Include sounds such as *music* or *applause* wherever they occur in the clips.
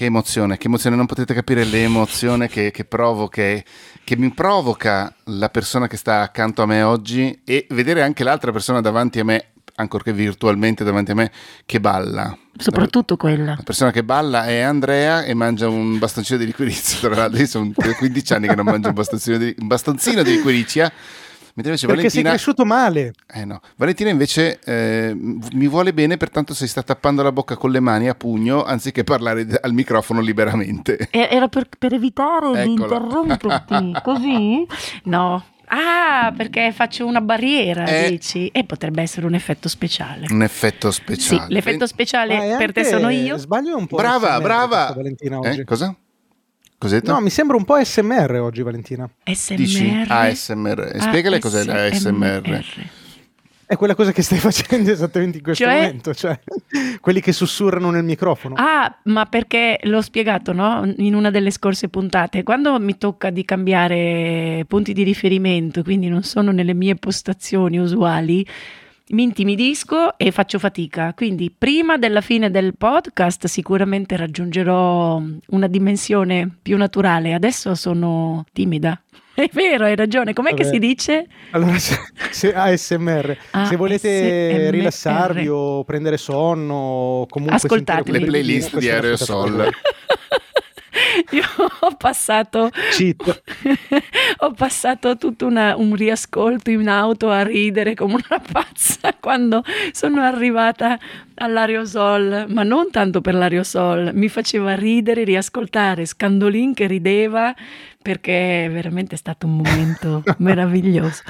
Che emozione, che emozione, non potete capire l'emozione che, che provo, che, che, mi provoca la persona che sta accanto a me oggi e vedere anche l'altra persona davanti a me, ancorché virtualmente davanti a me, che balla. Soprattutto quella. La persona che balla è Andrea e mangia un bastoncino di liquirizia. Tra l'altro, sono 15 anni che non mangio un bastoncino di, un bastoncino di liquirizia. Mentre invece Perché Valentina, sei cresciuto male. Eh no. Valentina invece eh, mi vuole bene, pertanto si sta tappando la bocca con le mani a pugno anziché parlare al microfono liberamente. Era per, per evitare Eccola. di interromperti, *laughs* così? No, Ah, perché faccio una barriera, eh, dici? E potrebbe essere un effetto speciale. Un effetto speciale. Sì, l'effetto speciale per te sono io. Sbaglio un po'. Brava, brava. Valentina eh, oggi. Eh, cosa? Cos'etto? No, mi sembra un po' SMR oggi, Valentina. SMR? Dici? ASMR. Spiegale ah, cos'è la SMR. È quella cosa che stai *laughs* facendo esattamente in questo cioè? momento, cioè quelli che sussurrano nel microfono. Ah, ma perché l'ho spiegato, no? In una delle scorse puntate. Quando mi tocca di cambiare punti di riferimento, quindi non sono nelle mie postazioni usuali, mi intimidisco e faccio fatica. Quindi prima della fine del podcast sicuramente raggiungerò una dimensione più naturale. Adesso sono timida. *laughs* È vero, hai ragione. Com'è Vabbè. che si dice? Allora, se, se ASMR, ASMR, se volete rilassarvi o prendere sonno, comunque ascoltate le playlist di Aerosol. *laughs* *laughs* Io ho passato, *laughs* ho passato tutto una, un riascolto in auto a ridere come una pazza *laughs* quando sono arrivata all'aerosol, ma non tanto per l'aerosol, mi faceva ridere riascoltare Scandolin che rideva perché veramente è stato un momento meraviglioso.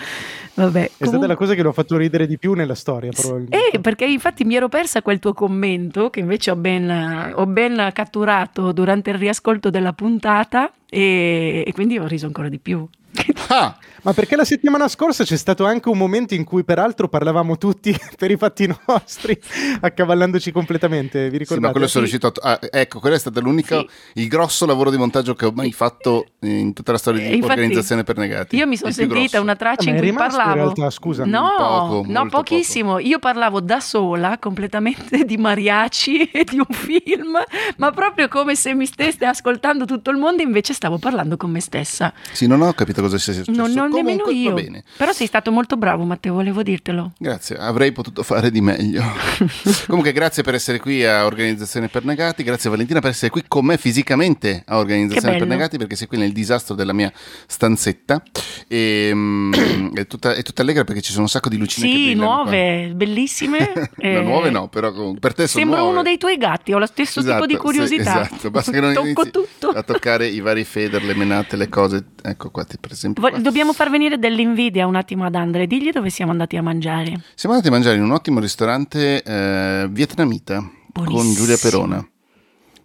Vabbè, è comunque... stata la cosa che l'ho fatto ridere di più nella storia, probabilmente. Eh, perché infatti mi ero persa quel tuo commento che invece ho ben, ho ben catturato durante il riascolto della puntata e, e quindi ho riso ancora di più. Ah, *laughs* ma perché la settimana scorsa c'è stato anche un momento in cui peraltro parlavamo tutti *laughs* per i fatti nostri, *laughs* accavallandoci completamente, vi ricordate? Sì, ma quello sono riuscito a... Ah, ecco, quello è stato l'unico, sì. il grosso lavoro di montaggio che ho mai fatto in tutta la storia di Infatti, organizzazione per negati. Io mi sono sentita una traccia ah, in cui parlavo... in realtà, scusa. No, poco, no pochissimo. Poco. Io parlavo da sola, completamente di mariachi e di un film, ma proprio come se mi stesse ascoltando tutto il mondo, invece stavo parlando con me stessa. Sì, non ho capito cosa sia successo. Non, non Comunque, nemmeno io. Però sei stato molto bravo, Matteo, volevo dirtelo. Grazie, avrei potuto fare di meglio. *laughs* Comunque, grazie per essere qui a Organizzazione per Negati. Grazie, Valentina, per essere qui con me fisicamente a Organizzazione per Negati, perché sei qui nel disastro della mia stanzetta. E, um, *coughs* è, tutta, è, tutta, allegra perché ci sono un sacco di lucine sì, nuove, qua. bellissime. *laughs* eh, nuove no, però per te sono Sembra nuove. uno dei tuoi gatti, ho lo stesso esatto, tipo di curiosità. Sì, esatto, basta che non *laughs* inizi tutto. a toccare i vari feder, le menate, le cose. Ecco qua, per esempio. Vo- dobbiamo far venire dell'invidia un attimo ad Andre, digli dove siamo andati a mangiare. Siamo andati a mangiare in un ottimo ristorante eh, vietnamita Buonissimo. con Giulia Perona.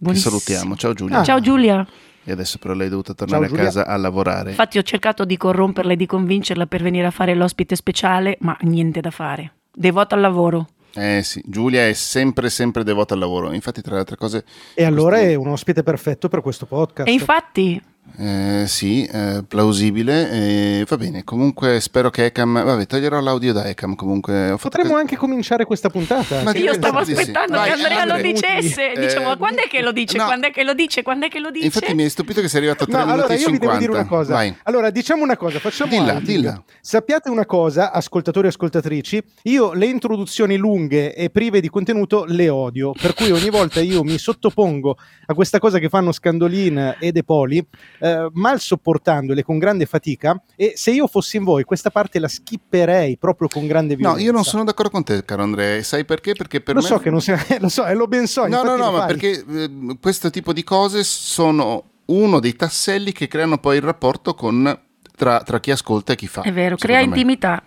Che salutiamo. Ciao Giulia. Ah. Ciao Giulia. E adesso però lei è dovuta tornare Ciao, a casa a lavorare. Infatti ho cercato di corromperla e di convincerla per venire a fare l'ospite speciale, ma niente da fare. Devota al lavoro. Eh sì, Giulia è sempre, sempre devota al lavoro. Infatti, tra le altre cose. E allora questo... è un ospite perfetto per questo podcast. E infatti, eh, sì, eh, plausibile. Eh, va bene. Comunque, spero che Ecam. Vabbè, toglierò l'audio da Ecam. Comunque, potremmo che... anche cominciare questa puntata. Ma io stavo aspettando sì. che Andrea Andre. lo dicesse. Eh, Dicevo, quando è che lo dice? No. Quando è che lo dice? Quando è che lo dice? Infatti, mi è stupito che sei arrivato a 3 no, allora, io 50. vi devo dire una cosa. Vai. Allora, diciamo una cosa. Facciamo dilla, dilla. Sappiate una cosa, ascoltatori e ascoltatrici. Io le introduzioni lunghe e prive di contenuto le odio. Per cui ogni volta io mi sottopongo a questa cosa che fanno Scandolin e De Poli, eh, mal sopportandole con grande fatica e se io fossi in voi questa parte la skipperei proprio con grande violenza. No, io non sono d'accordo con te, caro Andrea. Sai perché? Perché per lo me... so che non sia, *laughs* lo so, e lo ben so. No, no, no, ma perché eh, questo tipo di cose sono uno dei tasselli che creano poi il rapporto con, tra, tra chi ascolta e chi fa. È vero, crea intimità.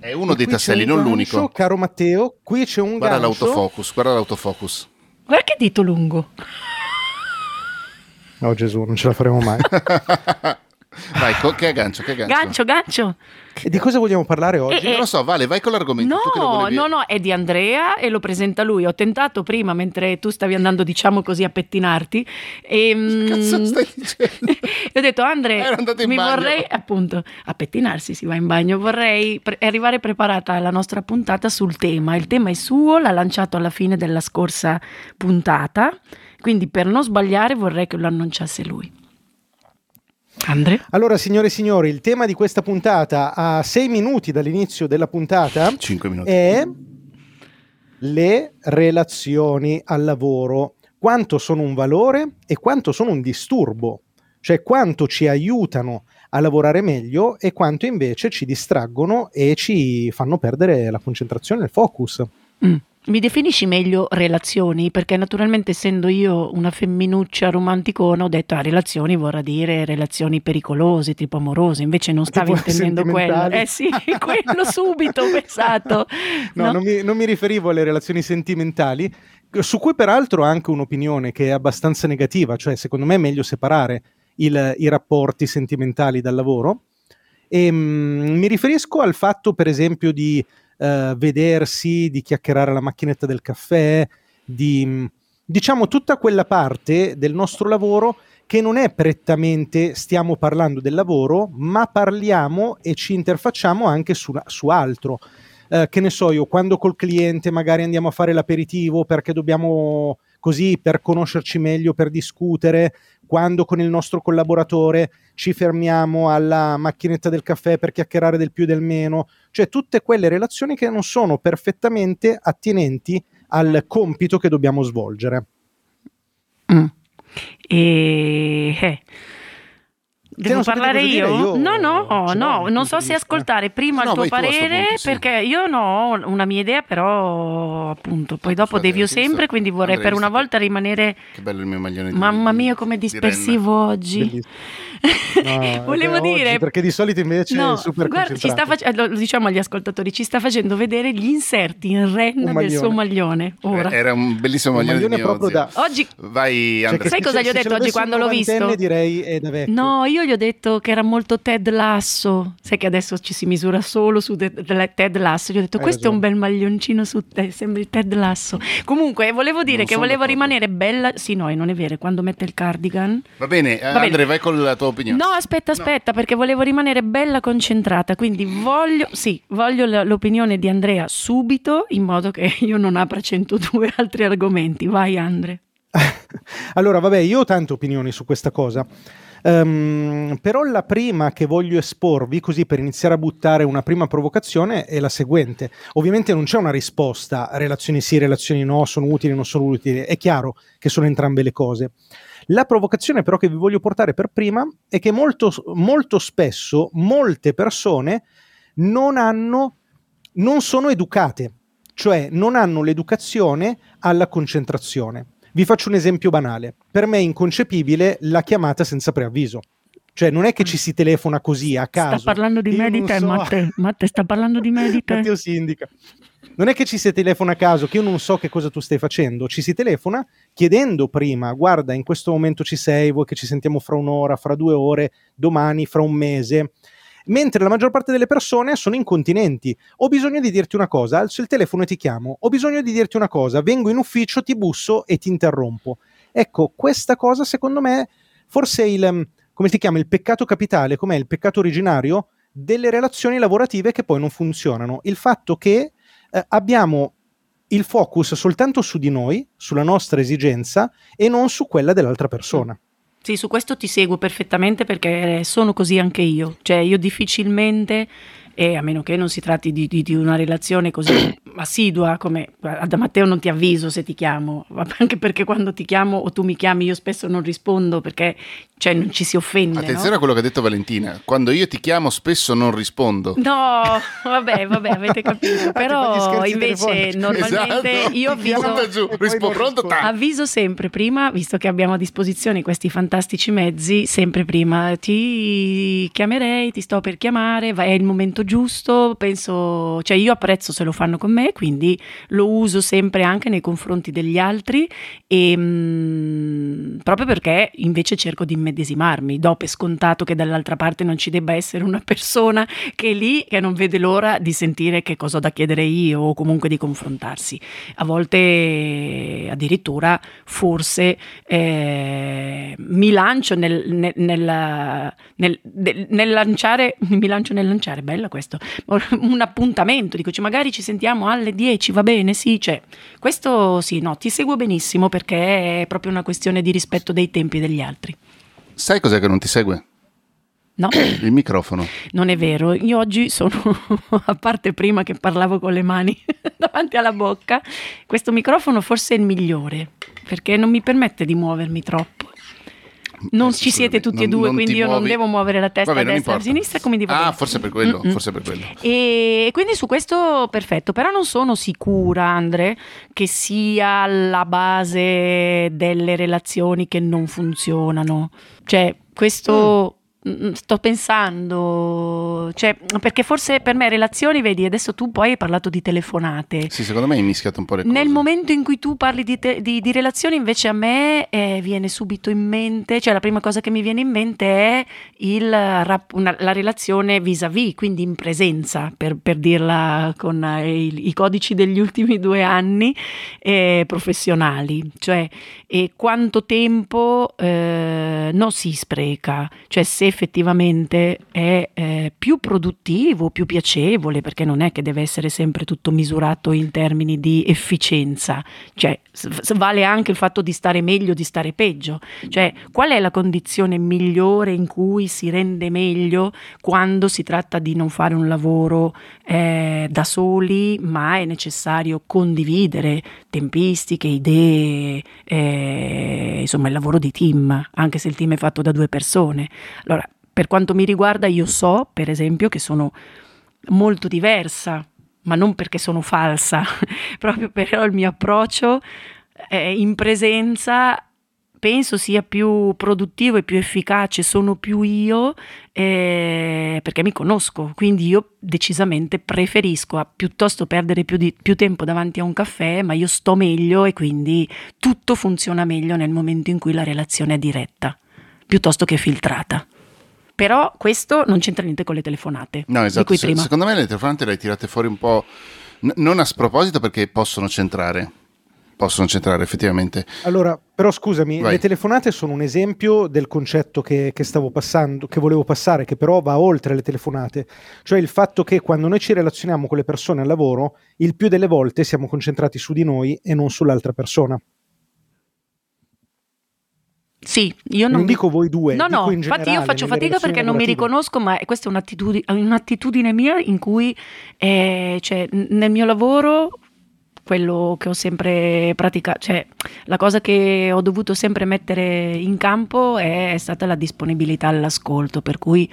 È uno e dei tasselli, non gancio, l'unico. Caro Matteo, qui c'è un guarda gancio. l'autofocus, guarda l'autofocus. Guarda che dito lungo. Oh Gesù, non ce la faremo mai. *laughs* Vai, co- che aggancio, che aggancio. Gancio, gancio. E di cosa vogliamo parlare oggi? Eh, non lo so, Vale, vai con l'argomento. No, no, no, è di Andrea e lo presenta lui. Ho tentato prima, mentre tu stavi andando, diciamo così, a pettinarti. E, che cazzo stai dicendo? *laughs* e ho detto, Andrea, mi bagno. vorrei, appunto, a pettinarsi si va in bagno. Vorrei pre- arrivare preparata alla nostra puntata sul tema. Il tema è suo, l'ha lanciato alla fine della scorsa puntata Quindi per non sbagliare vorrei che lo annunciasse lui. Andre? Allora, signore e signori, il tema di questa puntata a sei minuti dall'inizio della puntata è le relazioni al lavoro. Quanto sono un valore e quanto sono un disturbo. Cioè quanto ci aiutano a lavorare meglio e quanto invece ci distraggono e ci fanno perdere la concentrazione e il focus. Mm. Mi definisci meglio relazioni? Perché naturalmente essendo io una femminuccia romanticona ho detto ah, relazioni vorrà dire relazioni pericolose, tipo amorose, invece non stavi tipo intendendo quello. Eh sì, *laughs* quello subito ho *laughs* pensato. No, no? Non, mi, non mi riferivo alle relazioni sentimentali, su cui peraltro ho anche un'opinione che è abbastanza negativa, cioè secondo me è meglio separare il, i rapporti sentimentali dal lavoro. E, um, mi riferisco al fatto, per esempio, di uh, vedersi, di chiacchierare alla macchinetta del caffè, di mm, diciamo tutta quella parte del nostro lavoro che non è prettamente stiamo parlando del lavoro, ma parliamo e ci interfacciamo anche su, su altro. Uh, che ne so io, quando col cliente magari andiamo a fare l'aperitivo perché dobbiamo così per conoscerci meglio, per discutere, quando con il nostro collaboratore ci fermiamo alla macchinetta del caffè per chiacchierare del più e del meno, cioè tutte quelle relazioni che non sono perfettamente attinenti al compito che dobbiamo svolgere. Mm. E... Eh. Devo parlare io? io? No, no, oh, no, non so se ascoltare prima no, il tuo parere punto, sì. perché io no, ho una mia idea, però appunto poi dopo devio sempre, quindi vorrei per una volta rimanere... Che bello il mio maglione di Mamma mia come dispersivo oggi. Bellissimo. No, *laughs* Volevo dire oggi, perché di solito invece no, è super guarda, ci sta fac- lo diciamo agli ascoltatori, ci sta facendo vedere gli inserti in renna del suo maglione. Ora. Era un bellissimo maglione, un maglione proprio da Oggi Vai. Cioè, sai cosa gli ho detto oggi quando l'ho visto? direi è da vecchio. No, io gli ho detto che era molto Ted Lasso. Sai che adesso ci si misura solo su de- de- Ted Lasso. Gli ho detto Hai questo ragione. è un bel maglioncino su te, sembri Ted Lasso. Comunque, volevo dire non che volevo d'accordo. rimanere bella. Sì, no, non è vero, quando mette il cardigan. Va bene, Va Andre, bene. vai con la tua opinione. No, aspetta, aspetta, no. perché volevo rimanere bella concentrata, quindi voglio, sì, voglio l'opinione di Andrea subito, in modo che *laughs* io non apra 102 *laughs* altri argomenti. Vai, Andre. *laughs* allora, vabbè, io ho tante opinioni su questa cosa. Um, però la prima che voglio esporvi, così per iniziare a buttare una prima provocazione, è la seguente. Ovviamente non c'è una risposta, relazioni sì, relazioni no, sono utili, non sono utili, è chiaro che sono entrambe le cose. La provocazione però che vi voglio portare per prima è che molto, molto spesso molte persone non hanno, non sono educate, cioè non hanno l'educazione alla concentrazione. Vi faccio un esempio banale. Per me è inconcepibile la chiamata senza preavviso. Cioè, non è che ci si telefona così a caso. Sta parlando di me di te, so. Matte. Matte sta parlando di me di *laughs* te. Matteo si indica. Non è che ci si telefona a caso, che io non so che cosa tu stai facendo. Ci si telefona chiedendo prima, guarda, in questo momento ci sei, vuoi che ci sentiamo fra un'ora, fra due ore, domani, fra un mese. Mentre la maggior parte delle persone sono incontinenti. Ho bisogno di dirti una cosa, alzo il telefono e ti chiamo. Ho bisogno di dirti una cosa, vengo in ufficio, ti busso e ti interrompo. Ecco, questa cosa secondo me forse è il come si chiama il peccato capitale, com'è il peccato originario delle relazioni lavorative che poi non funzionano. Il fatto che eh, abbiamo il focus soltanto su di noi, sulla nostra esigenza e non su quella dell'altra persona. Sì, su questo ti seguo perfettamente perché sono così anche io, cioè io difficilmente e a meno che non si tratti di, di, di una relazione così *coughs* assidua come da Matteo non ti avviso se ti chiamo, *laughs* anche perché quando ti chiamo o tu mi chiami io spesso non rispondo perché cioè, non ci si offende. Attenzione no? a quello che ha detto Valentina, quando io ti chiamo spesso non rispondo. No, vabbè, vabbè, avete capito, *laughs* però invece normalmente esatto. io avviso, giù, rispo, pronto, avviso sempre prima, visto che abbiamo a disposizione questi fantastici mezzi, sempre prima ti chiamerei, ti sto per chiamare, è il momento giusto, penso, cioè io apprezzo se lo fanno con me, quindi lo uso sempre anche nei confronti degli altri e mh, mm, proprio perché invece cerco di immedesimarmi, do per scontato che dall'altra parte non ci debba essere una persona che è lì che non vede l'ora di sentire che cosa ho da chiedere io o comunque di confrontarsi. A volte addirittura forse eh, mi lancio nel, nel, nel, nel, lanciare, *laughs* mi lancio nel lanciare, bello questo, *laughs* un appuntamento, dico, cioè, magari ci sentiamo alle 10, va bene, sì, cioè, questo sì, no, ti seguo benissimo perché è proprio una questione di rispetto dei tempi degli altri. Sai cos'è che non ti segue? No. *coughs* Il microfono. Non è vero, io oggi sono, *laughs* a parte prima che parlavo con le mani *laughs* davanti alla bocca, questo microfono forse è il migliore perché non mi permette di muovermi troppo. Non ci siete tutti e due, quindi io muovi. non devo muovere la testa Vabbè, a destra e a sinistra. Come dico ah, forse per quello, forse per quello. E quindi su questo perfetto, però non sono sicura, Andre, che sia la base delle relazioni che non funzionano. Cioè, questo... Mm sto pensando, cioè, perché forse per me relazioni, vedi, adesso tu poi hai parlato di telefonate. Sì, secondo me hai mischiato un po' le cose. Nel momento in cui tu parli di, te, di, di relazioni, invece a me eh, viene subito in mente, cioè la prima cosa che mi viene in mente è il, una, la relazione vis-à-vis, quindi in presenza, per, per dirla con eh, i, i, codici degli ultimi due anni eh, professionali, cioè e quanto tempo eh, non si spreca, cioè se effettivamente è eh, più produttivo, più piacevole, perché non è che deve essere sempre tutto misurato in termini di efficienza, cioè vale anche il fatto di stare meglio, di stare peggio, cioè qual è la condizione migliore in cui si rende meglio quando si tratta di non fare un lavoro eh, da soli, ma è necessario condividere tempistiche, idee, eh, insomma il lavoro di team, anche se il team è fatto da due persone. Allora, per quanto mi riguarda, io so, per esempio, che sono molto diversa, ma non perché sono falsa, *laughs* proprio però il mio approccio eh, in presenza penso sia più produttivo e più efficace, sono più io eh, perché mi conosco, quindi io decisamente preferisco a piuttosto perdere più, di, più tempo davanti a un caffè, ma io sto meglio e quindi tutto funziona meglio nel momento in cui la relazione è diretta, piuttosto che filtrata. Però questo non c'entra niente con le telefonate. No, esatto. Se, secondo me le telefonate le hai tirate fuori un po', n- non a sproposito perché possono centrare. Possono centrare effettivamente. Allora, però scusami, Vai. le telefonate sono un esempio del concetto che, che stavo passando, che volevo passare, che però va oltre le telefonate. Cioè il fatto che quando noi ci relazioniamo con le persone al lavoro, il più delle volte siamo concentrati su di noi e non sull'altra persona. Sì, io non, non dico voi due. No, no, in infatti io faccio fatica perché non mi riconosco, ma questa è un'attitudine, un'attitudine mia in cui eh, cioè, nel mio lavoro quello che ho sempre praticato, cioè la cosa che ho dovuto sempre mettere in campo è, è stata la disponibilità all'ascolto, per cui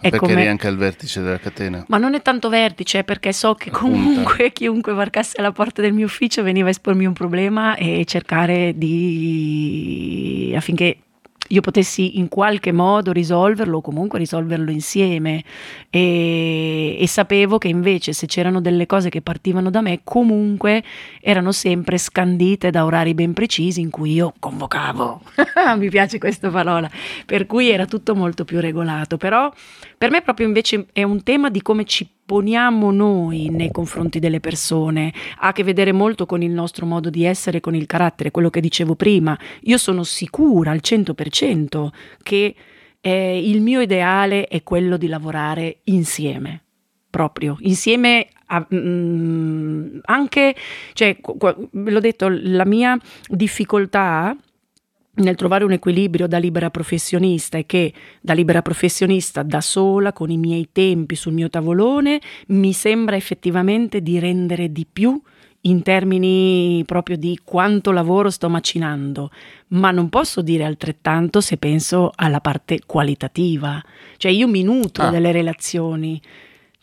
è perché come... eri anche al vertice della catena. Ma non è tanto vertice, perché so che comunque *laughs* chiunque varcasse la porta del mio ufficio veniva a espormi un problema e cercare di affinché io potessi in qualche modo risolverlo o comunque risolverlo insieme. E, e, sapevo che invece se c'erano delle cose che partivano da me comunque erano sempre scandite da orari ben precisi in cui io convocavo. *laughs* Mi piace questa parola. Per cui era tutto molto più regolato. Però per me proprio invece è un tema di come ci poniamo noi nei confronti delle persone, ha a che vedere molto con il nostro modo di essere, con il carattere, quello che dicevo prima. Io sono sicura al 100% che eh, il mio ideale è quello di lavorare insieme, proprio, insieme a, mm, anche, cioè, ve l'ho detto, la mia difficoltà nel trovare un equilibrio da libera professionista e che da libera professionista da sola, con i miei tempi sul mio tavolone, mi sembra effettivamente di rendere di più in termini proprio di quanto lavoro sto macinando, ma non posso dire altrettanto se penso alla parte qualitativa. Cioè io mi nutro ah. delle relazioni,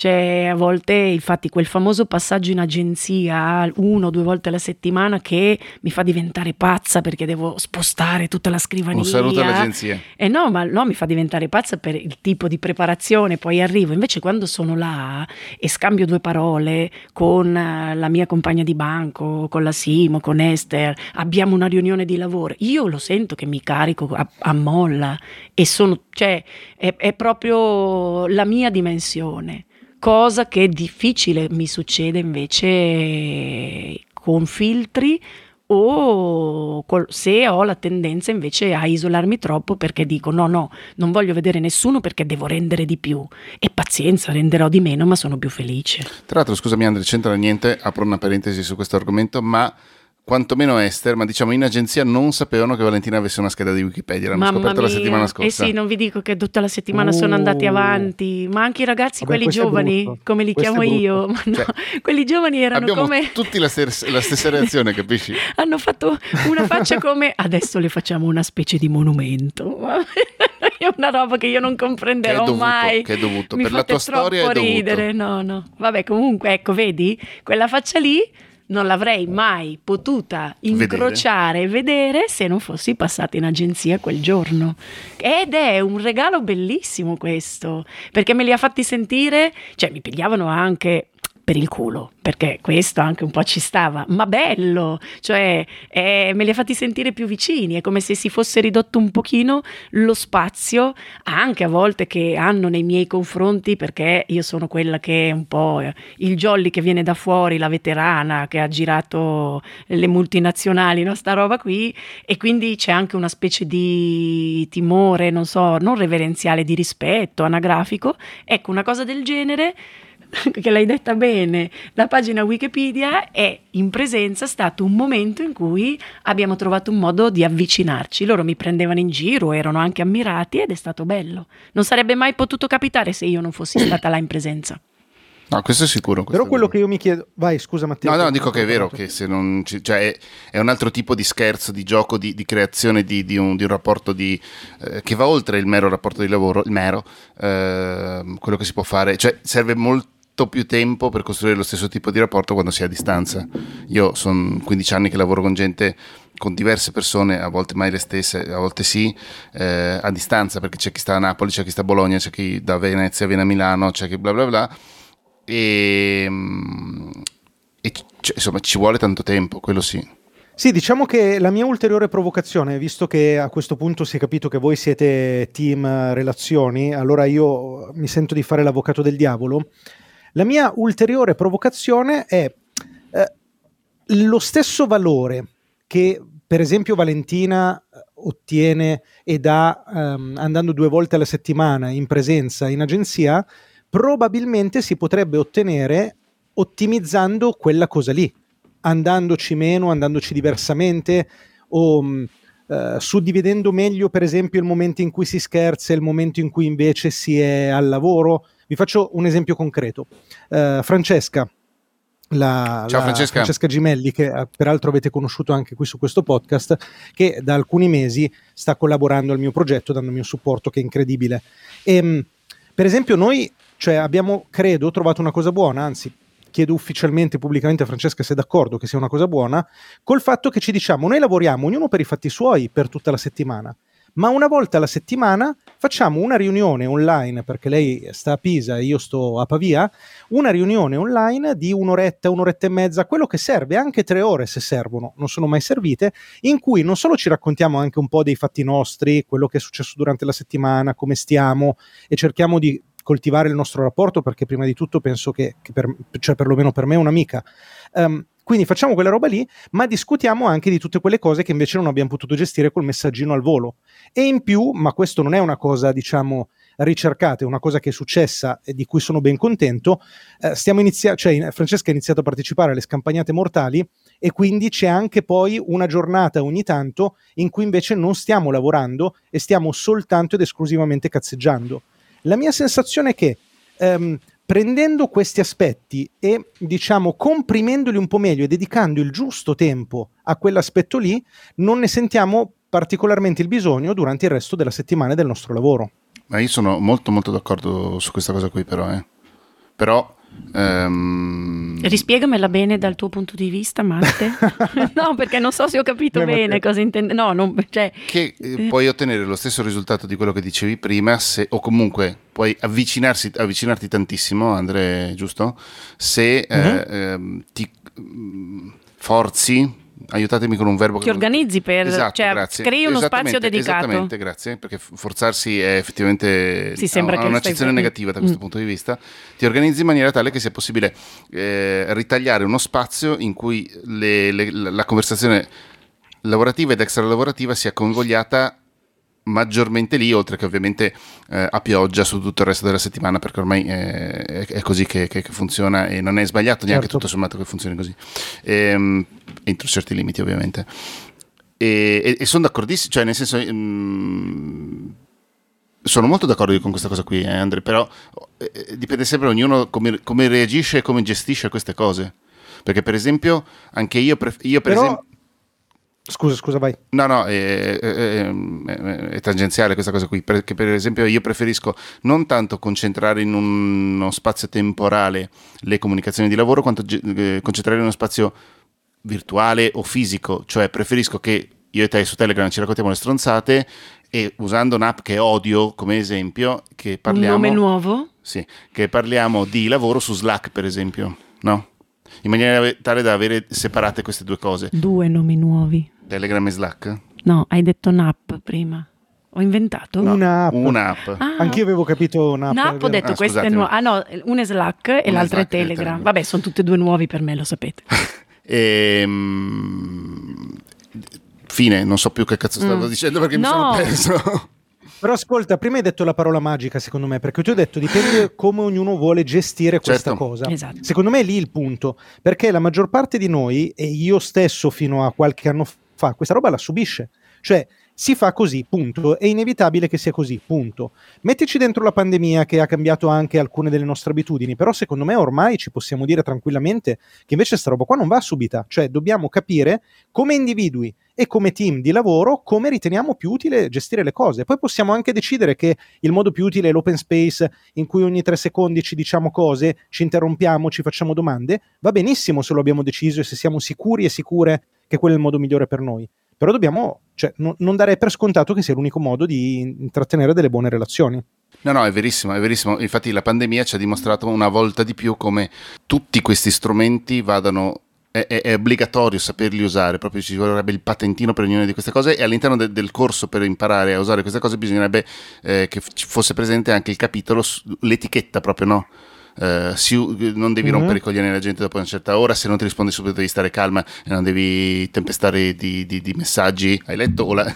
Cioè, a volte, infatti, quel famoso passaggio in agenzia uno o due volte alla settimana che mi fa diventare pazza perché devo spostare tutta la scrivania. Un saluto all'agenzia. Eh no, ma no, mi fa diventare pazza per il tipo di preparazione, poi arrivo. Invece, quando sono là e scambio due parole con eh, la mia compagna di banco, con la Simo, con Esther, abbiamo una riunione di lavoro, io lo sento che mi carico a, a molla e sono, cioè, è, è proprio la mia dimensione cosa che è difficile. Mi succede invece con filtri o se ho la tendenza invece a isolarmi troppo perché dico no no non voglio vedere nessuno perché devo rendere di più. E pazienza renderò di meno ma sono più felice. Tra l'altro scusami Andre c'entra niente apro una parentesi su questo argomento ma quantomeno Esther, ma diciamo in agenzia non sapevano che Valentina avesse una scheda di Wikipedia, l'hanno Mamma scoperto mia. la settimana scorsa. Eh sì, non vi dico che tutta la settimana uh. sono andati avanti, ma anche i ragazzi, Vabbè, quelli giovani, come li questo chiamo io, *laughs* ma no, Cioè, quelli giovani erano Abbiamo come... tutti la, stessa- la stessa reazione, capisci? *laughs* hanno fatto una faccia come adesso le facciamo una specie di monumento. *laughs* È una roba che io non Che comprenderò dovuto, mai. che è dovuto. Mi per la tua storia è troppo dovuto. ridere. No, no. Vabbè, comunque, ecco, vedi, quella faccia lì non l'avrei mai potuta incrociare e vedere se non fossi passata in agenzia quel giorno. Ed è un regalo bellissimo questo, perché me li ha fatti sentire, cioè mi pigliavano anche per il culo, perché questo anche un po' ci stava, ma bello, cioè eh, me li ha fatti sentire più vicini, è come se si fosse ridotto un pochino lo spazio, anche a volte che hanno nei miei confronti, perché io sono quella che è un po' il jolly che viene da fuori, la veterana che ha girato le multinazionali, no? sta roba qui, e quindi c'è anche una specie di timore, non so, non reverenziale, di rispetto, anagrafico, ecco una cosa del genere *laughs* che l'hai detta bene, la pagina Wikipedia è in presenza stato un momento in cui abbiamo trovato un modo di avvicinarci. Loro mi prendevano in giro, erano anche ammirati ed è stato bello. Non sarebbe mai potuto capitare se io non fossi stata là in presenza. No, questo è sicuro. questo Però quello che io mi chiedo... Vai, scusa Matteo. No, no, dico che è vero, che se non ci- cioè è, è un altro tipo di scherzo, di gioco, di, di creazione di, di un, di un rapporto di, eh, che va oltre il mero rapporto di lavoro, il mero, ehm, quello che si può fare, cioè serve molto più tempo per costruire lo stesso tipo di rapporto quando si è a distanza. Io sono 15 anni che lavoro con gente, con diverse persone, a volte mai le stesse, a volte sì, eh, a distanza, perché c'è chi sta a Napoli, c'è chi sta a Bologna, c'è chi da Venezia viene a Milano, c'è chi bla bla bla. E, mm, e c- insomma ci vuole tanto tempo, quello sì. Sì, diciamo che la mia ulteriore provocazione, visto che a questo punto si è capito che voi siete team relazioni, allora io mi sento di fare l'avvocato del diavolo. La mia ulteriore provocazione è eh, lo stesso valore che, per esempio, Valentina eh, ottiene e dà ehm, andando due volte alla settimana in presenza in agenzia, probabilmente si potrebbe ottenere ottimizzando quella cosa lì andandoci meno, andandoci diversamente o mh, eh, suddividendo meglio per esempio il momento in cui si scherza e il momento in cui invece si è al lavoro. Vi faccio un esempio concreto. Eh, Francesca, la, Ciao, la Francesca. Gimelli, che eh, peraltro avete conosciuto anche qui su questo podcast, che da alcuni mesi sta collaborando al mio progetto, dandomi un supporto che è incredibile. E, mh, per esempio, noi cioè, abbiamo, credo, trovato una cosa buona, anzi, chiedo ufficialmente, pubblicamente a Francesca se è d'accordo che sia una cosa buona, col fatto che ci diciamo, noi lavoriamo ognuno per i fatti suoi per tutta la settimana, ma una volta alla settimana facciamo una riunione online, perché lei sta a Pisa e io sto a Pavia, una riunione online di un'oretta, un'oretta e mezza, quello che serve, anche tre ore se servono, non sono mai servite, in cui non solo ci raccontiamo anche un po' dei fatti nostri, quello che è successo durante la settimana, come stiamo, e cerchiamo di coltivare il nostro rapporto perché prima di tutto penso che, che per, cioè perlomeno per me è un'amica. Um, quindi facciamo quella roba lì, ma discutiamo anche di tutte quelle cose che invece non abbiamo potuto gestire col messaggino al volo. E in più, ma questo non è una cosa, diciamo, ricercata, è una cosa che è successa e di cui sono ben contento, eh, stiamo iniziando, cioè Francesca ha iniziato a partecipare alle scampagnate mortali e quindi c'è anche poi una giornata ogni tanto in cui invece non stiamo lavorando e stiamo soltanto ed esclusivamente cazzeggiando. La mia sensazione è che ehm, prendendo questi aspetti e diciamo comprimendoli un po' meglio e dedicando il giusto tempo a quell'aspetto lì, non ne sentiamo particolarmente il bisogno durante il resto della settimana del nostro lavoro. Ma io sono molto molto d'accordo su questa cosa qui però, eh. però Um... Rispiegamela bene dal tuo punto di vista, Matte. *laughs* no, perché non so se ho capito Beh, bene cosa intende. No, non, cioè... Che eh, puoi ottenere lo stesso risultato di quello che dicevi prima, se, o comunque puoi avvicinarti tantissimo, Andre, giusto? Se uh-huh. eh, eh, ti mm, forzi aiutatemi con un verbo ti organizzi per esatto, cioè, grazie. crei uno spazio dedicato esattamente grazie perché forzarsi è effettivamente sì, sembra ha, un'accezione negativa da questo mm. punto di vista ti organizzi in maniera tale che sia possibile eh, ritagliare uno spazio in cui le, le, la conversazione lavorativa ed extra lavorativa sia convogliata maggiormente lì, oltre che ovviamente eh, a pioggia su tutto il resto della settimana, perché ormai è, è così che, che, che, funziona e non è sbagliato neanche certo. tutto sommato che funzioni così, ehm, entro certi limiti ovviamente. E, e, e sono d'accordissimo, cioè nel senso... Mm, sono molto d'accordo con questa cosa qui, eh, Andre, però eh, eh, dipende sempre ognuno come, come, reagisce e come gestisce queste cose. Perché per esempio, anche io, pref- io per però... esempio Scusa, scusa, vai. No, no, è, è, è, è, tangenziale questa cosa qui, perché per esempio io preferisco non tanto concentrare in uno spazio temporale le comunicazioni di lavoro, quanto eh, concentrare in uno spazio virtuale o fisico, cioè preferisco che io e te su Telegram ci raccontiamo le stronzate e usando un'app che odio come esempio, che parliamo... Un nome nuovo? Sì, che parliamo di lavoro su Slack per esempio, no? in maniera tale da avere separate queste due cose. Due nomi nuovi. Telegram e Slack? No, hai detto NAP prima. Ho inventato? No, un'app. Un'app. Ah, Anch'io avevo capito un'app. Un'app ho detto ah, questa è nuova. Ah no, una è Slack e una l'altra Slack è Telegram. Telegram. Vabbè, sono tutte e due nuovi per me, lo sapete. *laughs* e, ehm, fine, non so più che cazzo stavo mm. dicendo perché no. mi sono perso. *laughs* Però ascolta, prima hai detto la parola magica, secondo me, perché tu hai detto dipende *laughs* come ognuno vuole gestire questa certo. cosa. Esatto. Secondo me è lì il punto, perché la maggior parte di noi, e io stesso fino a qualche anno fa, questa roba la subisce. Cioè, si fa così, punto. È inevitabile che sia così, punto. Mettici dentro la pandemia che ha cambiato anche alcune delle nostre abitudini, però secondo me ormai ci possiamo dire tranquillamente che invece sta roba qua non va subita, cioè dobbiamo capire come individui e come team di lavoro come riteniamo più utile gestire le cose. Poi possiamo anche decidere che il modo più utile è l'open space in cui ogni tre secondi ci diciamo cose, ci interrompiamo, ci facciamo domande, va benissimo se lo abbiamo deciso e se siamo sicuri e sicure che quello è il modo migliore per noi però dobbiamo cioè, no, non dare per scontato che sia l'unico modo di intrattenere delle buone relazioni. No, no, è verissimo, è verissimo. Infatti la pandemia ci ha dimostrato una volta di più come tutti questi strumenti vadano è, è, obbligatorio saperli usare, proprio ci vorrebbe il patentino per ognuna di queste cose e all'interno de, del corso per imparare a usare queste cose bisognerebbe eh, che fosse presente anche il capitolo, l'etichetta proprio, no? Uh, si, non devi mm-hmm. rompere i coglioni alla gente dopo una certa ora, se non ti risponde subito devi stare calma e non devi tempestare di, di, di messaggi. Hai letto? La,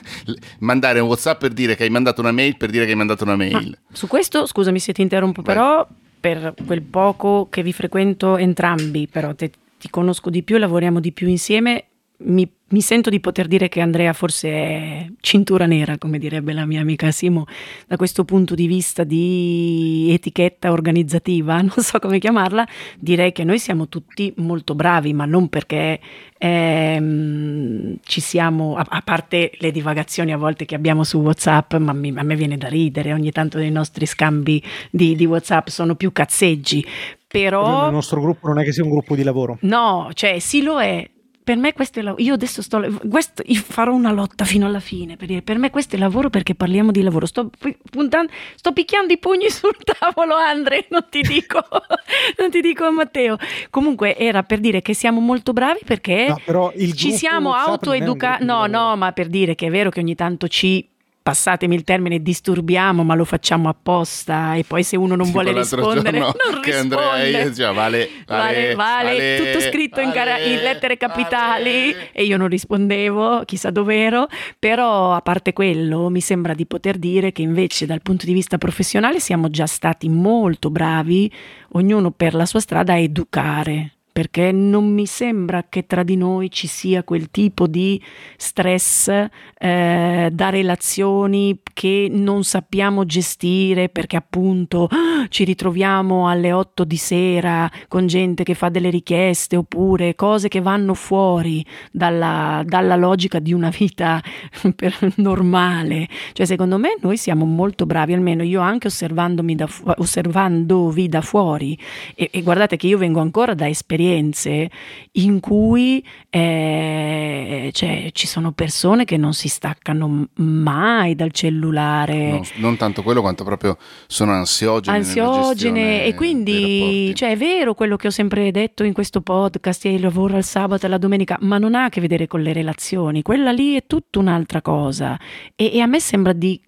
mandare un WhatsApp per dire che hai mandato una mail per dire che hai mandato una mail. Ah, su questo, scusami se ti interrompo, Vai. però per quel poco che vi frequento entrambi, però te, ti conosco di più, lavoriamo di più insieme, mi, mi, sento di poter dire che Andrea forse è cintura nera, come direbbe la mia amica Simo, da questo punto di vista di etichetta organizzativa, *laughs* non so come chiamarla, direi che noi siamo tutti molto bravi, ma non perché ehm, ci siamo, a, a, parte le divagazioni a volte che abbiamo su WhatsApp, ma mi, a me viene da ridere, ogni tanto dei nostri scambi di, di WhatsApp sono più cazzeggi, però... Il nostro gruppo non è che sia un gruppo di lavoro. No, cioè sì lo è, per me questo è lavoro. Io adesso sto, questo, io farò una lotta fino alla fine per dire per me questo è lavoro perché parliamo di lavoro. Sto, puntando, sto picchiando i pugni *laughs* sul tavolo, Andre. Non ti dico, *laughs* non ti dico Matteo. Comunque era per dire che siamo molto bravi perché no, ci siamo autoeducati. No, no, ma per dire che è vero che ogni tanto ci passatemi il termine, disturbiamo, ma lo facciamo apposta. E poi se uno non vuole rispondere, non che risponde. Andrea io diceva, vale, vale, vale, vale, tutto scritto in, cara- in, lettere capitali. E io non rispondevo, chissà dov'ero, però a parte quello mi sembra di poter dire che invece dal punto di vista professionale siamo già stati molto bravi, ognuno per la sua strada, a educare perché non mi sembra che tra di noi ci sia quel tipo di stress eh, da relazioni che non sappiamo gestire perché appunto *gasps* ci ritroviamo alle 8 di sera con gente che fa delle richieste oppure cose che vanno fuori dalla, dalla logica di una vita *laughs* normale. Cioè secondo me noi siamo molto bravi, almeno io anche osservandomi da, osservandovi da fuori e, e guardate che io vengo ancora da esperienze in cui eh, cioè, ci sono persone che non si staccano mai dal cellulare. No, non tanto quello quanto proprio sono ansiogene. Ansiogene e quindi cioè, è vero quello che ho sempre detto in questo podcast, il lavoro al sabato e la domenica, ma non ha a che vedere con le relazioni, quella lì è tutta un'altra cosa e, e a me sembra di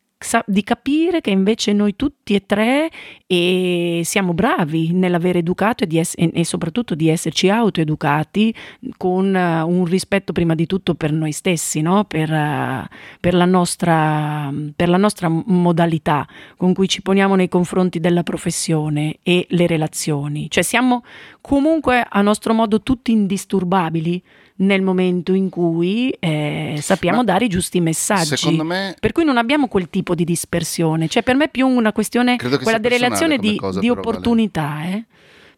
di capire che invece noi tutti e tre e siamo bravi nell'aver educato e, ess- e, soprattutto di esserci autoeducati con uh, un rispetto prima di tutto per noi stessi, no? per, uh, per, la nostra, per la nostra modalità con cui ci poniamo nei confronti della professione e le relazioni. Cioè siamo comunque a nostro modo tutti indisturbabili nel momento in cui eh, sappiamo Ma dare i giusti messaggi. Secondo me... Per cui non abbiamo quel tipo di dispersione. Cioè, per me è più una questione, quella di relazione di, cosa, di opportunità. Vale. Eh?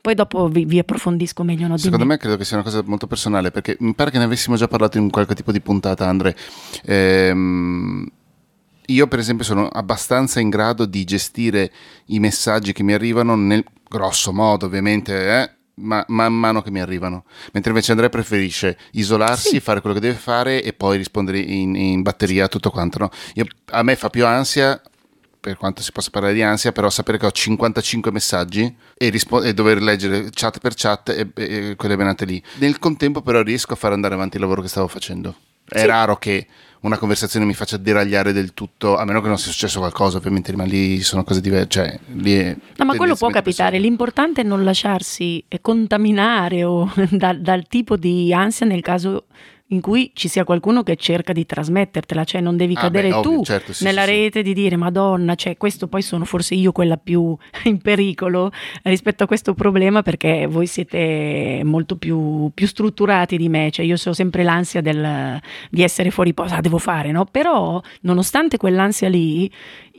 Poi dopo vi, vi approfondisco meglio. No, Secondo me credo che sia una cosa molto personale, perché mi pare che ne avessimo già parlato in qualche tipo di puntata, Andre. Ehm, io, per esempio, sono abbastanza in grado di gestire i messaggi che mi arrivano nel grosso modo, ovviamente, eh? Ma, man mano che mi arrivano. Mentre invece Andrea preferisce isolarsi, sì. fare quello che deve fare e poi rispondere in, in batteria a tutto quanto. No? Io, a me fa più ansia per quanto si possa parlare di ansia, però sapere che ho 55 messaggi e, rispo- e dover leggere chat per chat e, e, quelle venate lì. Nel contempo però riesco a far andare avanti il lavoro che stavo facendo. È sì. raro che una conversazione mi faccia deragliare del tutto, a meno che non sia successo qualcosa, ovviamente, ma lì sono cose diverse. Cioè, no, ma quello può capitare. Persone. L'importante è non lasciarsi contaminare o *laughs* da, dal tipo di ansia nel caso in cui ci sia qualcuno che cerca di trasmettertela, cioè non devi ah cadere beh, ovvio, tu certo, sì, nella sì, rete sì. di dire Madonna, cioè questo poi sono forse io quella più *laughs* in pericolo rispetto a questo problema perché voi siete molto più, più strutturati di me, cioè io ho sempre l'ansia del, di essere fuori posa, ah, devo fare, no? Però nonostante quell'ansia lì,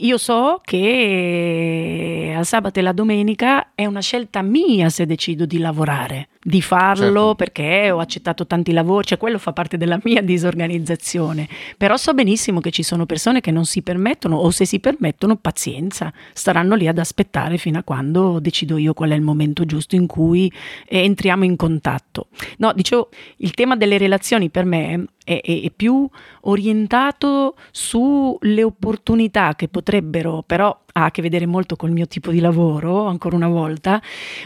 io so che al sabato e la domenica è una scelta mia se decido di lavorare di farlo certo. perché ho accettato tanti lavori, cioè quello fa parte della mia *laughs* disorganizzazione, però so benissimo che ci sono persone che non si permettono o se si permettono pazienza, staranno lì ad aspettare fino a quando decido io qual è il momento giusto in cui eh, entriamo in contatto. No, dicevo, il tema delle relazioni per me è, è, più orientato sulle opportunità che potrebbero, però ha a che vedere molto col mio tipo di lavoro, ancora una volta,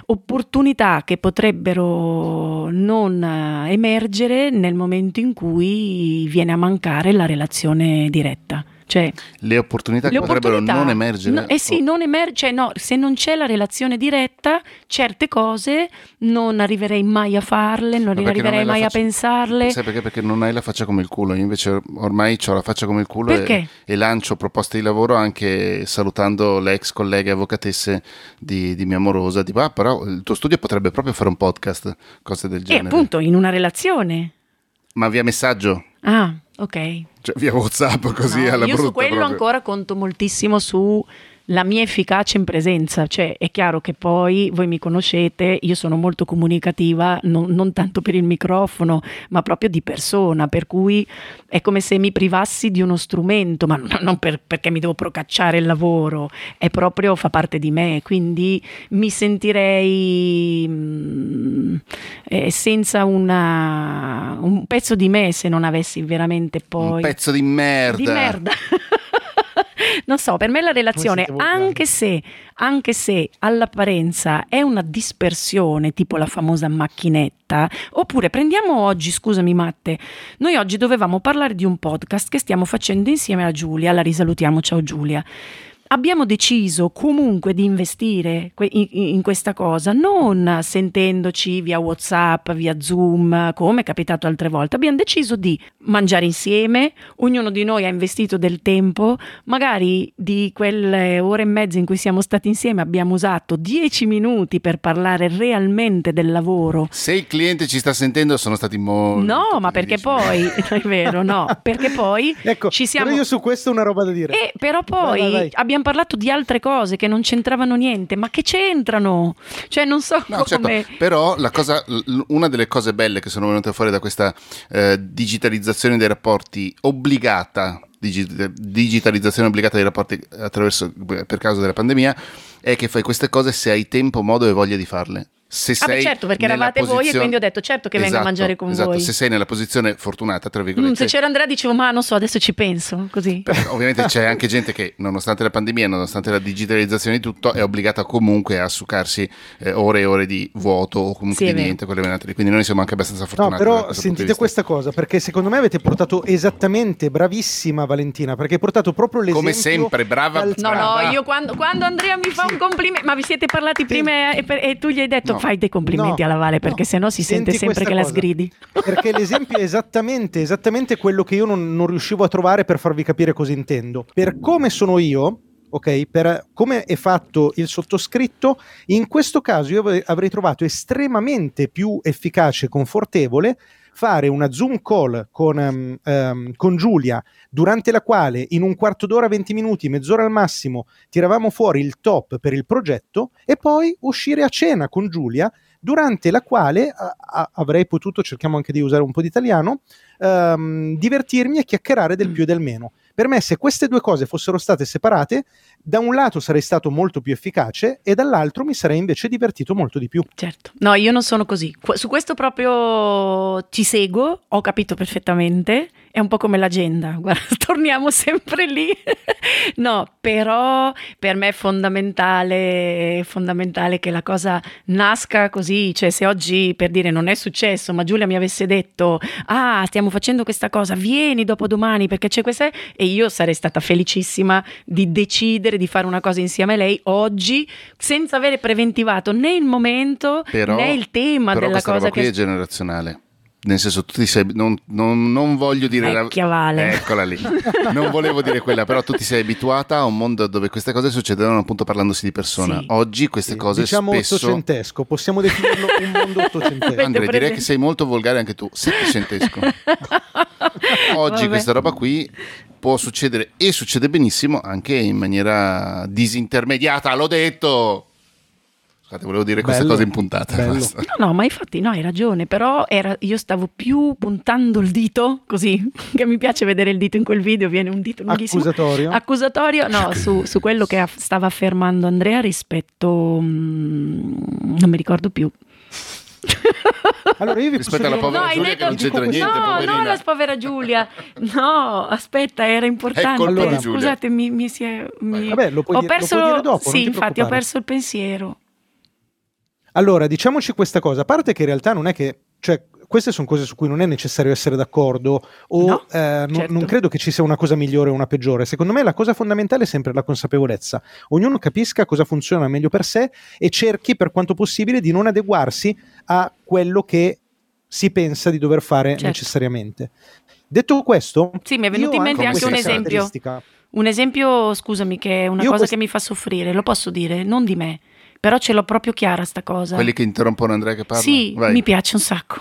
opportunità che potrebbero non emergere nel momento in cui viene a mancare la relazione diretta. Cioè, le opportunità le che potrebbero non emergere. No, eh sì, non emerge, cioè no, se non c'è la relazione diretta, certe cose non arriverei mai a farle, non Ma arriverei non mai faccia, a pensarle. Sai perché? Perché non hai la faccia come il culo. Io invece ormai ho la faccia come il culo e, e, lancio proposte di lavoro anche salutando le ex colleghe avvocatesse di, di mia amorosa. Dico, ah, però il tuo studio potrebbe proprio fare un podcast, cose del genere. E appunto, in una relazione. Ma via messaggio. Ah, ok. Cioè, via WhatsApp così no, alla io brutta. Io su quello proprio. ancora conto moltissimo su la mia efficacia in presenza, cioè è chiaro che poi voi mi conoscete, io sono molto comunicativa, non, non, tanto per il microfono, ma proprio di persona, per cui è come se mi privassi di uno strumento, ma non per, perché mi devo procacciare il lavoro, è proprio, fa parte di me, quindi mi sentirei mh, mm, eh, senza una, un pezzo di me se non avessi veramente poi... Un pezzo di merda! Di merda! *laughs* *laughs* non so, per me la relazione, anche se, anche se all'apparenza è una dispersione, tipo la famosa macchinetta, oppure prendiamo oggi, scusami Matte, noi oggi dovevamo parlare di un podcast che stiamo facendo insieme a Giulia, la risalutiamo, ciao Giulia. Abbiamo deciso comunque di investire in, questa cosa, non sentendoci via WhatsApp, via Zoom, come è capitato altre volte. Abbiamo deciso di mangiare insieme, ognuno di noi ha investito del tempo, magari di quelle ore e mezza in cui siamo stati insieme abbiamo usato dieci minuti per parlare realmente del lavoro. Se il cliente ci sta sentendo sono stati molto... No, ma perché poi, *laughs* è vero, no, perché poi ecco, ci siamo... Però io su questo ho una roba da dire. E però poi vai, vai, vai. abbiamo parlato di altre cose che non c'entravano niente, ma che c'entrano? Cioè non so no, certo, come... Certo. Però la cosa, una delle cose belle che sono venute fuori da questa eh, digitalizzazione dei rapporti obbligata digitalizzazione obbligata dei rapporti attraverso, per causa della pandemia è che fai queste cose se hai tempo, modo e voglia di farle se ah, sei beh, certo, perché eravate posizione... voi e quindi ho detto certo che esatto, vengo a mangiare con esatto. voi. Se sei nella posizione fortunata, tra virgolette. Mm, se c'era Andrea dicevo ma non so, adesso ci penso, così. Però, ovviamente c'è anche *laughs* gente che nonostante la pandemia, nonostante la digitalizzazione di tutto, è obbligata comunque a succarsi eh, ore e ore di vuoto o comunque sì, di niente, quelle venate lì. Quindi noi siamo anche abbastanza fortunati. No, però sentite questa cosa, perché secondo me avete portato esattamente, bravissima Valentina, perché hai portato proprio l'esempio... Come sempre, brava. No, brava. no, io quando, quando Andrea mi fa sì. un complimento, ma vi siete parlati sì. prima e, e, tu gli hai detto no. Fai dei complimenti. No senti alla Vale perché no, sennò si sente sempre che cosa. la sgridi. Perché l'esempio è esattamente, esattamente quello che io non, non riuscivo a trovare per farvi capire cosa intendo. Per come sono io, ok? Per come è fatto il sottoscritto, in questo caso io avrei trovato estremamente più efficace e confortevole fare una Zoom call con, um, um, con, Giulia, durante la quale in un quarto d'ora, 20 minuti, mezz'ora al massimo, tiravamo fuori il top per il progetto e poi uscire a cena con Giulia durante la quale a, a, avrei potuto, cerchiamo anche di usare un po' di italiano, um, divertirmi e chiacchierare del più e del meno. Per me, se queste due cose fossero state separate, da un lato sarei stato molto più efficace e dall'altro mi sarei invece divertito molto di più. Certo, no, io non sono così. Su questo proprio ti seguo, ho capito perfettamente. È un po' come l'agenda, *laughs* guarda, torniamo sempre lì. *laughs* no, però per me è fondamentale, è fondamentale che la cosa nasca così. Cioè, se oggi per dire non è successo, ma Giulia mi avesse detto: Ah, stiamo facendo questa cosa, vieni dopo domani perché c'è questa. E io sarei stata felicissima di decidere di fare una cosa insieme a lei oggi senza avere preventivato né il momento però, né il tema però della cosa che è generazionale nel senso tu ti sei non, non, non voglio dire Vecchia Vale. eccola lì non volevo dire quella però tu ti sei abituata a un mondo dove queste cose succedono appunto parlandosi di persona sì. oggi queste sì. cose diciamo spesso ottocentesco possiamo definirlo un mondo ottocentesco Andrea direi che sei molto volgare anche tu settecentesco *laughs* *laughs* oggi Vabbè. questa roba qui può succedere e succede benissimo anche in maniera disintermediata, l'ho detto. Scusate, volevo dire bello, queste cose in puntata. No, no, ma infatti no, hai ragione, però era, io stavo più puntando il dito, così, *laughs* che mi piace vedere il dito in quel video, viene un dito lunghissimo. Accusatorio? Accusatorio, no, su, su quello che stava affermando Andrea rispetto... Mm, non mi ricordo più. Allora io vi rispetto alla povera no, Giulia detto, che non c'entra niente, no, poverina. No, la povera Giulia. No, aspetta, era importante. Allora, Scusate, mi, mi si è mi... Vabbè, lo puoi, ho perso... lo puoi dire dopo, Sì, infatti ho perso il pensiero. Allora, diciamoci questa cosa, a parte che in realtà non è che cioè, queste sono cose su cui non è necessario essere d'accordo o no, eh, certo. non credo che ci sia una cosa migliore o una peggiore. Secondo me la cosa fondamentale è sempre la consapevolezza. Ognuno capisca cosa funziona meglio per sé e cerchi per quanto possibile di non adeguarsi a quello che si pensa di dover fare certo. necessariamente. Detto questo, sì, mi è venuto in mente anche un esempio. Un esempio, scusami, che è una io cosa quest- che mi fa soffrire, lo posso dire, non di me, però ce l'ho proprio chiara sta cosa. Quelli che interrompono Andrea che parla? Sì, Vai. mi piace un sacco.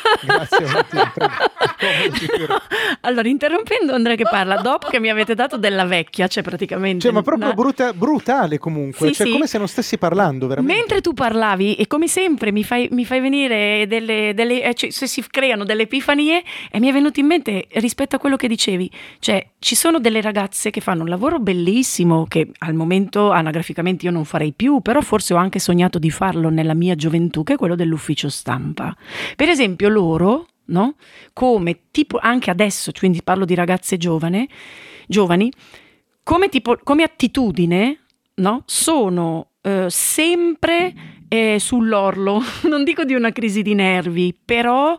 *laughs* Grazie Mattia, allora, interrompendo Andrea che parla, dopo che mi avete dato della vecchia, cioè praticamente... Cioè, ma proprio una... bruta, brutale comunque, sì, cioè sì. come se non stessi parlando veramente. Mentre tu parlavi, e come sempre mi fai, mi fai venire delle... delle eh, cioè, se si creano delle epifanie, e mi è venuto in mente rispetto a quello che dicevi, cioè ci sono delle ragazze che fanno un lavoro bellissimo, che al momento anagraficamente io non farei più, però forse ho anche sognato di farlo nella mia gioventù, che è quello dell'ufficio stampa. Per esempio loro, no? come tipo anche adesso, quindi parlo di ragazze giovane, giovani, come, tipo, come attitudine no? sono eh, sempre eh, sull'orlo, *laughs* non dico di una crisi di nervi, però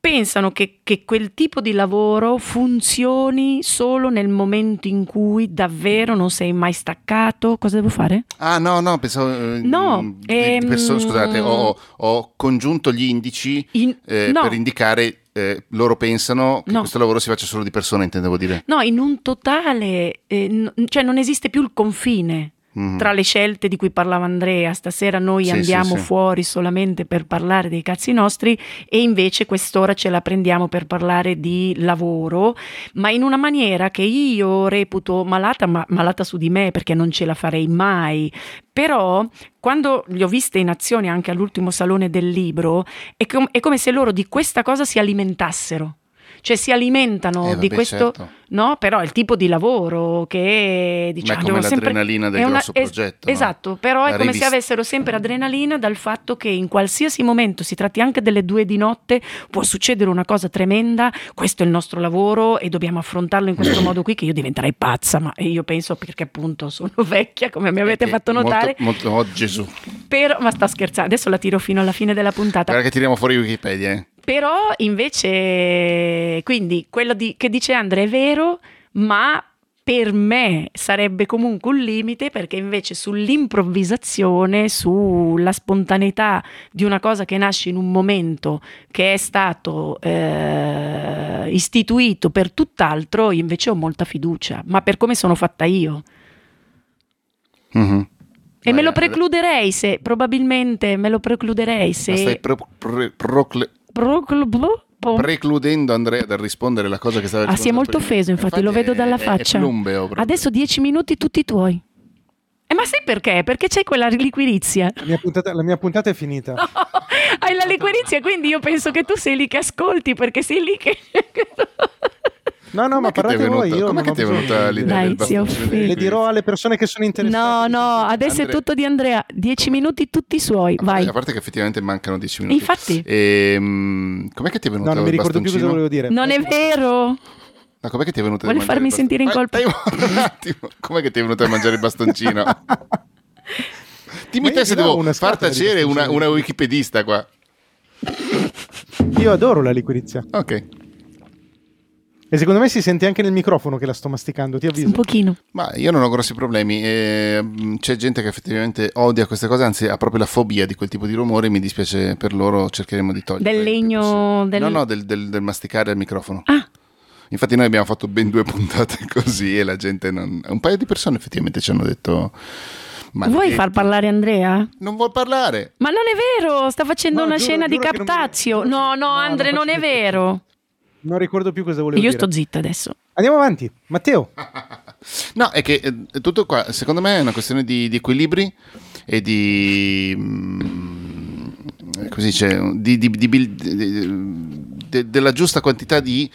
pensano che, che, quel tipo di lavoro funzioni solo nel momento in cui davvero non sei mai staccato. Cosa devo fare? Ah, no, no, pensavo. Eh, no, di, ehm... perso- scusate, ho, ho, congiunto gli indici in... eh, no. per indicare. Eh, loro pensano che no. questo lavoro si faccia solo di persona, intendevo dire. No, in un totale, eh, n- cioè non esiste più il confine mm. tra le scelte di cui parlava Andrea. Stasera noi sì, andiamo sì, fuori solamente per parlare dei cazzi nostri e invece quest'ora ce la prendiamo per parlare di lavoro, ma in una maniera che io reputo malata, ma malata su di me perché non ce la farei mai. Però quando li ho viste in azione anche all'ultimo salone del libro, è, com- è come se loro di questa cosa si alimentassero cioè si alimentano eh, vabbè, di questo, certo. no? Però il tipo di lavoro che diciamo Ma è come l'adrenalina sempre, del una, grosso progetto. Es- esatto, però La è come rivista. se avessero sempre adrenalina dal fatto che in qualsiasi momento si tratti anche delle due di notte, può succedere una cosa tremenda, questo è il nostro lavoro e dobbiamo affrontarlo in questo *clears throat* modo qui che io diventerei pazza, ma io penso perché appunto sono *laughs* vecchia, come mi avete Eh, fatto notare. Molto, molto, oh Gesù. Però, ma sta scherzando, adesso la tiro fino alla fine della puntata. Guarda che tiriamo fuori Wikipedia, eh. Però invece, quindi quello di, che dice Andrea è vero, ma per me sarebbe comunque un limite perché invece sull'improvvisazione, sulla spontaneità di una cosa che nasce in un momento che è stato eh, istituito per tutt'altro, invece ho molta fiducia, ma per come sono fatta io. Mm-hmm. E me lo precluderei se, probabilmente me lo precluderei se... Ma stai pro- pre- procle- precludendo Andrea dal rispondere la cosa che stava Ah, si è molto offeso, infatti, lo vedo dalla è- faccia. È plumbeo, proprio. Adesso dieci minuti tutti tuoi. Eh, ma sai perché? Perché c'hai quella liquirizia. La mia puntata, la mia puntata è finita. Hai la liquirizia, quindi io penso che tu sei lì che ascolti, perché sei lì che... *laughs* No, no, ma Com'è è parlate voi. venuta- Io com'è non che ti è venuta l'idea Dai, del si bastoncino Le dirò alle persone che sono No, interessate. no, adesso è Andre- tutto di Andrea. Dieci minuti tutti suoi, vai. A parte che effettivamente mancano 10 minuti. Infatti. Ehm, com'è che ti è venuto No, non mi il ricordo più cosa bastoncino? volevo dire. Non è vero. No, com'è che ti è venuto Vuole farmi sentire in colpa. Un attimo. Com'è che ti è venuto a mangiare il bastoncino? *laughs* Dimmi Ma te se devo far tacere una, una wikipedista qua. Io adoro la liquirizia. Ok. E secondo me si sente anche nel microfono che la sto masticando, ti avviso. Un pochino. Ma io non ho grossi problemi. e, mm, c'è gente che effettivamente odia queste cose, anzi ha proprio la fobia di quel tipo di rumore. Mi dispiace per loro, cercheremo di togliere. Del legno... Del... No, no, del, del- del masticare al microfono. Ah, Infatti, noi abbiamo fatto ben due puntate *laughs* così e la gente non. Un paio di persone effettivamente ci hanno detto. vuoi "Maledetti, far parlare Andrea? Non vuol parlare. Ma non è vero, sta facendo No, una giuro- scena di giuro mi- captazio. giuro No, no, no, Andre, non non è vero. Non ricordo più cosa volevo Io dire. sto zitta adesso. Andiamo avanti. Matteo, No, è che eh, tutto qua, secondo me, è una questione di, di equilibri e di. mm, come si dice? Di, di- di bil- di- de- della giusta quantità di.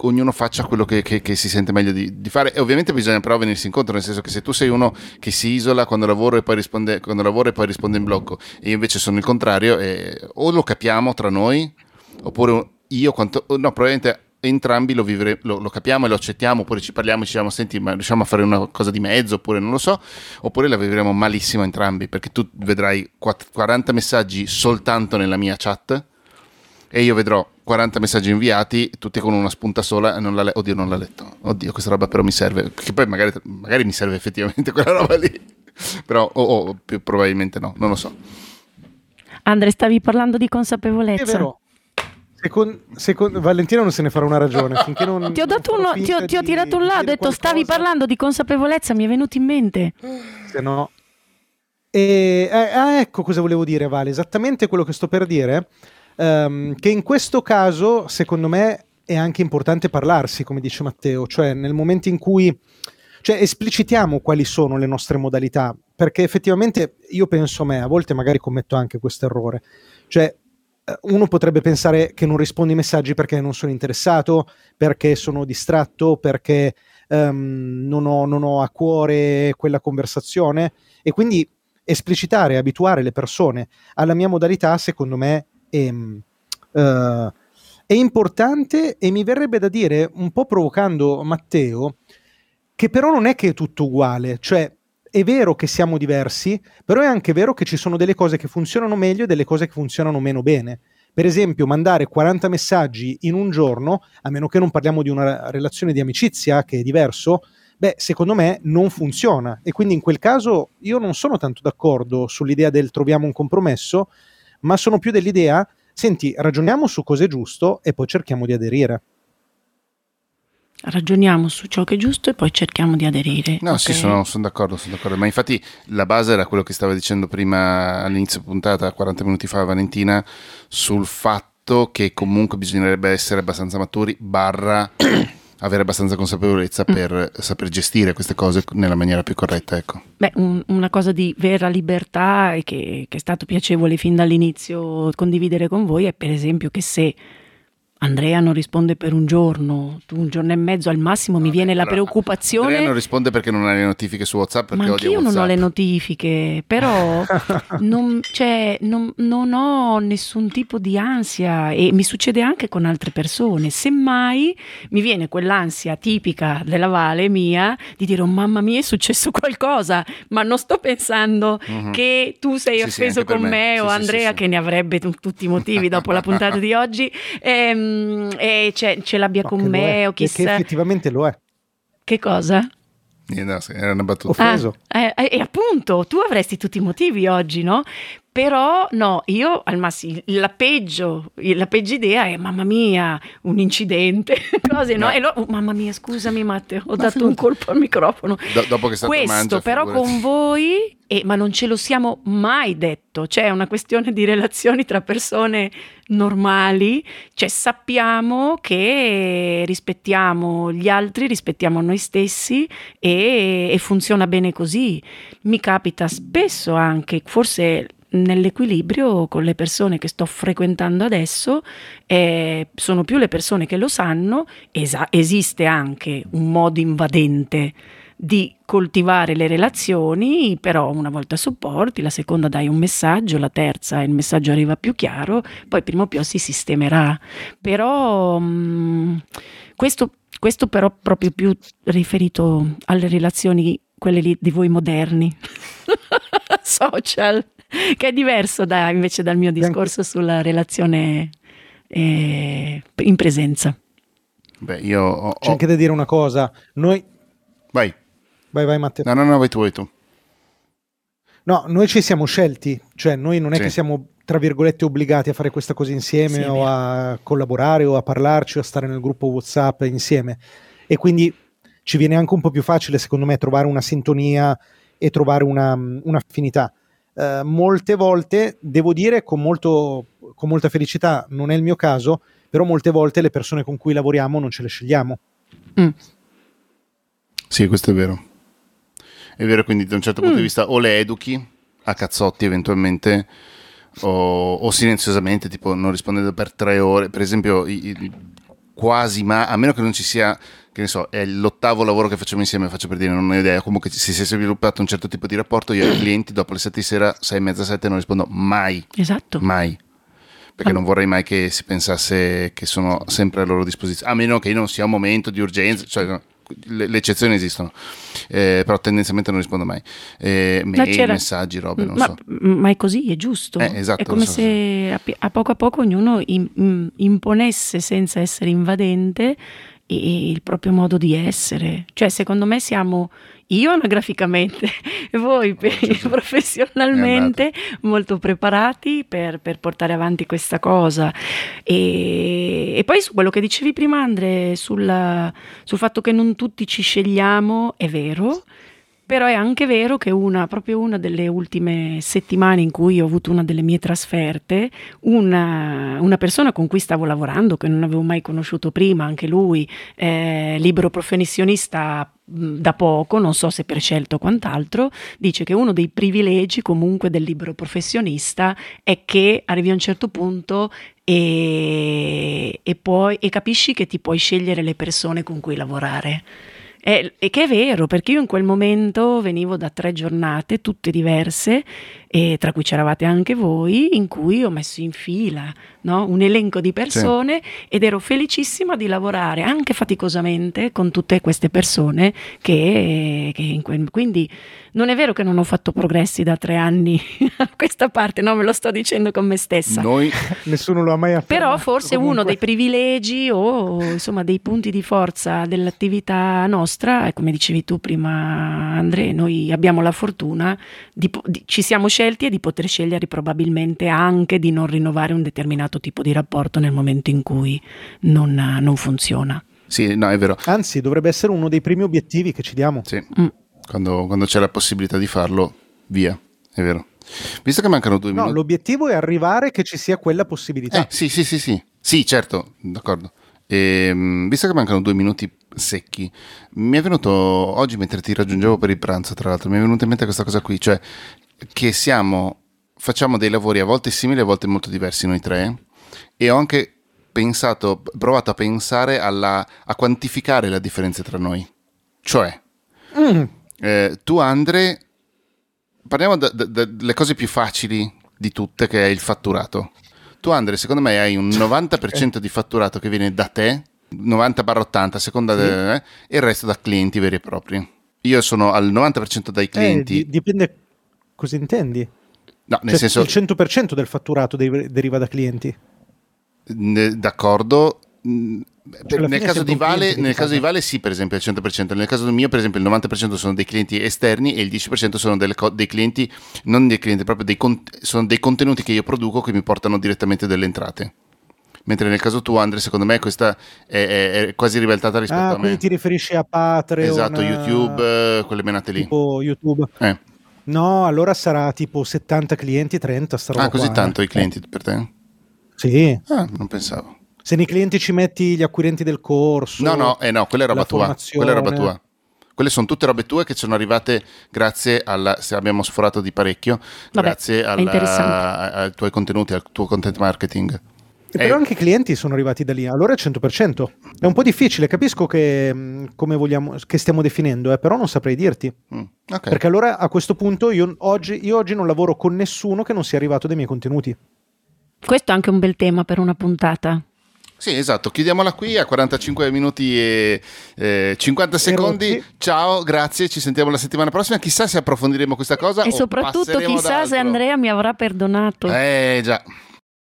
Ognuno faccia quello che, che- che si sente meglio di, di fare, e ovviamente bisogna però venirsi incontro. Nel senso che se tu sei uno che si isola quando lavoro e poi risponde, e poi risponde in blocco, e io invece sono il contrario, eh, o lo capiamo tra noi, oppure io, quanto, no, probabilmente entrambi lo, vivere- lo, lo capiamo e lo accettiamo, oppure ci parliamo e ci diciamo, senti, ma riusciamo a fare una cosa di mezzo, oppure non lo so, oppure la vivremo malissimo entrambi, perché tu vedrai quatt- 40 messaggi soltanto nella mia chat e io vedrò 40 messaggi inviati, tutti con una spunta sola e non l'ha letto. Oddio, non l'ha letto. Oddio, questa roba però mi serve, che poi magari, magari mi serve effettivamente *laughs* quella roba lì, però o o più probabilmente no, non lo so. Andre, stavi parlando di è consapevolezza. vero. Secon- secon- Valentina non se ne farà una ragione. *laughs* Finché non, Ti ho, dato uno- ti ho- ti ho tirato un là, ho detto stavi qualcosa, parlando di consapevolezza, mi è venuto in mente. Se no. E, eh, ah, ecco cosa volevo dire, Vale. Esattamente quello che sto per dire. ehm, che in questo caso, secondo me, è anche importante parlarsi, come dice Matteo. Cioè, nel momento in cui. Cioè, esplicitiamo quali sono le nostre modalità. Perché effettivamente io penso a me, a volte magari commetto anche questo errore. Cioè, uno potrebbe pensare che non rispondo ai messaggi perché non sono interessato, perché sono distratto, perché ehm, non, ho, non ho a cuore quella conversazione. E quindi esplicitare, abituare le persone alla mia modalità, secondo me, è, eh, è importante e mi verrebbe da dire, un po' provocando Matteo, che però non è che è tutto uguale, cioè è vero che siamo diversi, però è anche vero che ci sono delle cose che funzionano meglio e delle cose che funzionano meno bene. Per esempio, mandare 40 messaggi in un giorno, a meno che non parliamo di una relazione di amicizia, che è diverso, beh, secondo me non funziona. E quindi in quel caso io non sono tanto d'accordo sull'idea del troviamo un compromesso, ma sono più dell'idea, senti, ragioniamo su cosa è giusto e poi cerchiamo di aderire ragioniamo su ciò che è giusto e poi cerchiamo di aderire. No, okay. sì, sono, sono, d'accordo, sono, d'accordo, ma infatti la base era quello che stava dicendo prima all'inizio puntata, 40 minuti fa, Valentina, sul fatto che comunque bisognerebbe essere abbastanza maturi, barra *clears throat* avere abbastanza consapevolezza mm. per saper gestire queste cose nella maniera più corretta. Ecco. Beh, un, una cosa di vera libertà e che, che è stato piacevole fin dall'inizio condividere con voi è per esempio che se Andrea non risponde per un giorno, un giorno e mezzo al massimo, mi viene la preoccupazione. Andrea non risponde perché non ha le notifiche su WhatsApp. Ma anche io non ho le notifiche, però *laughs* non, cioè, non, non, ho nessun tipo di ansia e mi succede anche con altre persone. Semmai mi viene quell'ansia tipica della Vale mia di dire: oh, mamma mia, è successo qualcosa, ma non sto pensando uh-huh. che tu sei sì, offeso sì, con me, me sì, o Andrea, che ne avrebbe t- tutti i motivi dopo la *laughs* puntata di oggi. Ehm, Ehm, e ce l'abbia no, con me o chissà. Che effettivamente lo è. Che cosa? Era una battuta. Offeso. Ah, eh, e appunto, tu avresti tutti i motivi oggi, no? Però no, io al massimo la peggio, la peggio idea è mamma mia, un incidente, *laughs* cose, no? no. E lo, oh, mamma mia, scusami Matteo, ho ma dato un colpo al microfono. Do, dopo che è stato Questo mangia, però figurati. con voi, eh, ma non ce lo siamo mai detto, cioè è una questione di relazioni tra persone normali, cioè sappiamo che rispettiamo gli altri, rispettiamo noi stessi e, e funziona bene così. Mi capita spesso anche, forse nell'equilibrio con le persone che sto frequentando adesso, eh, sono più le persone che lo sanno, esa- esiste anche un modo invadente di coltivare le relazioni, però una volta sopporti, la seconda dai un messaggio, la terza il messaggio arriva più chiaro, poi prima o poi si sistemerà. Però mh, mm, questo, questo però proprio più riferito alle relazioni, quelle lì di voi moderni, *laughs* social *laughs* che è diverso da, invece dal mio discorso sulla relazione eh, in presenza. Beh, io ho, C'è anche da dire una cosa. Noi... Vai. Vai, vai Matteo. No, no, no, vai tu, vai tu. No, noi ci siamo scelti, cioè noi non è sì. che siamo tra virgolette obbligati a fare questa cosa insieme sì, o a collaborare o a parlarci o a stare nel gruppo WhatsApp insieme e quindi ci viene anche un po' più facile secondo me trovare una sintonia e trovare una, un'affinità. Eh, molte volte, devo dire con, molto, con molta felicità, non è il mio caso, però molte volte le persone con cui lavoriamo non ce le scegliamo. Mm. Sì, questo è vero. È vero, quindi da un certo mm. punto di vista o le educhi a cazzotti eventualmente o, o, silenziosamente, tipo non rispondendo per tre ore. Per esempio, i, i, quasi mai, a meno che non ci sia che ne so, è l'ottavo lavoro che facciamo insieme, faccio per dire, non ho idea, comunque se si è sviluppato un certo tipo di rapporto, io ai clienti dopo le sette di sera, sei e mezza, sette non rispondo mai. Esatto. Mai. Perché ah. non vorrei mai che si pensasse che sono sempre a loro disposizione, a meno che non sia un momento di urgenza, cioè le, le, eccezioni esistono, eh, però tendenzialmente non rispondo mai. Eh, mail, messaggi, robe, non ma, so. Ma è così, è giusto. Eh, esatto, è come so, se a, a, poco a poco ognuno imponesse senza essere invadente il proprio modo di essere. Cioè, secondo me siamo io anagraficamente *laughs* e voi per, *laughs* professionalmente molto preparati per, per, portare avanti questa cosa. E, e, poi su quello che dicevi prima, Andre, sul, sul fatto che non tutti ci scegliamo, è vero. Però è anche vero che una, proprio una delle ultime settimane in cui ho avuto una delle mie trasferte, una, una persona con cui stavo lavorando, che non avevo mai conosciuto prima, anche lui, eh, libero professionista da poco, non so se per scelta o quant'altro, dice che uno dei privilegi comunque del libero professionista è che arrivi a un certo punto e, e, poi, e capisci che ti puoi scegliere le persone con cui lavorare. E, e, che è vero, perché io in quel momento venivo da tre giornate, tutte diverse, e tra cui c'eravate anche voi, in cui ho messo in fila no? un elenco di persone sì. ed ero felicissima di lavorare anche faticosamente con tutte queste persone che, che quindi non è vero che non ho fatto progressi da tre anni *laughs* a questa parte, no, me lo sto dicendo con me stessa. Noi *laughs* nessuno lo ha mai affermato. Però forse comunque. uno dei privilegi o insomma dei punti di forza dell'attività nostra, è come dicevi tu prima Andrea, noi abbiamo la fortuna di, di, ci siamo scelti e di poter scegliere probabilmente anche di non rinnovare un determinato tipo di rapporto nel momento in cui non, non funziona. Sì, no, è vero. Anzi, dovrebbe essere uno dei primi obiettivi che ci diamo. Sì. Mm. Quando, quando, c'è la possibilità di farlo, via, è vero. Visto che mancano due minuti. No, l'obiettivo è arrivare che ci sia quella possibilità. Eh, sì, sì, sì, sì. Sì, certo, d'accordo. E, ehm, visto che mancano due minuti secchi, mi è venuto oggi mentre ti raggiungevo per il pranzo, tra l'altro, mi è venuta in mente questa cosa qui, cioè che siamo, facciamo dei lavori a volte simili, a volte molto diversi noi tre, e ho anche pensato, provato a pensare alla, a quantificare la differenza tra noi. Cioè, mm. eh, tu Andre, parliamo delle cose più facili di tutte che è il fatturato. Tu Andre, secondo me hai un 90% di fatturato che viene da te, 90-80 a seconda sì. de, eh, e il resto da clienti veri e propri. Io sono al 90% dai clienti. Eh, dipende cosa intendi. No, nel cioè, senso... Il 100% del fatturato deriva da clienti. D'accordo. Mm, cioè, nel, caso di, vale, nel caso di Vale, sì, per esempio, al 100%. Nel caso mio, per esempio, il 90% sono dei clienti esterni e il 10% sono co- dei clienti, non dei clienti, proprio dei, con- sono dei contenuti che io produco che mi portano direttamente delle entrate. Mentre nel caso tuo, Andre, secondo me questa è, è, è quasi ribaltata rispetto ah, a me. quindi ti riferisci a Patreon? Esatto, YouTube, quelle menate lì. Tipo YouTube. Eh. No, allora sarà tipo 70 clienti, 30 sta Ah, così qua, tanto eh. i clienti per te? Sì. Ah, non pensavo. Se nei clienti ci metti gli acquirenti del corso. No, no, eh no, quella è roba tua. Quella è roba tua. Quelle sono tutte robe tue che sono arrivate grazie alla. Se abbiamo sforato di parecchio, Vabbè, grazie ai tuoi contenuti, al tuo content marketing. E però anche i clienti sono arrivati da lì, allora è 100%. È un po' difficile, capisco che, mm, come vogliamo, che stiamo definendo, eh, però non saprei dirti. Mm, okay. Perché allora a questo punto io oggi, io oggi non lavoro con nessuno che non sia arrivato dai miei contenuti. Questo è anche un bel tema per una puntata. Sì, esatto, chiudiamola qui a 45 minuti e eh, 50 secondi. Ciao, grazie, ci sentiamo la settimana prossima. Chissà se approfondiremo questa cosa. E soprattutto chissà se Andrea mi avrà perdonato. Eh già.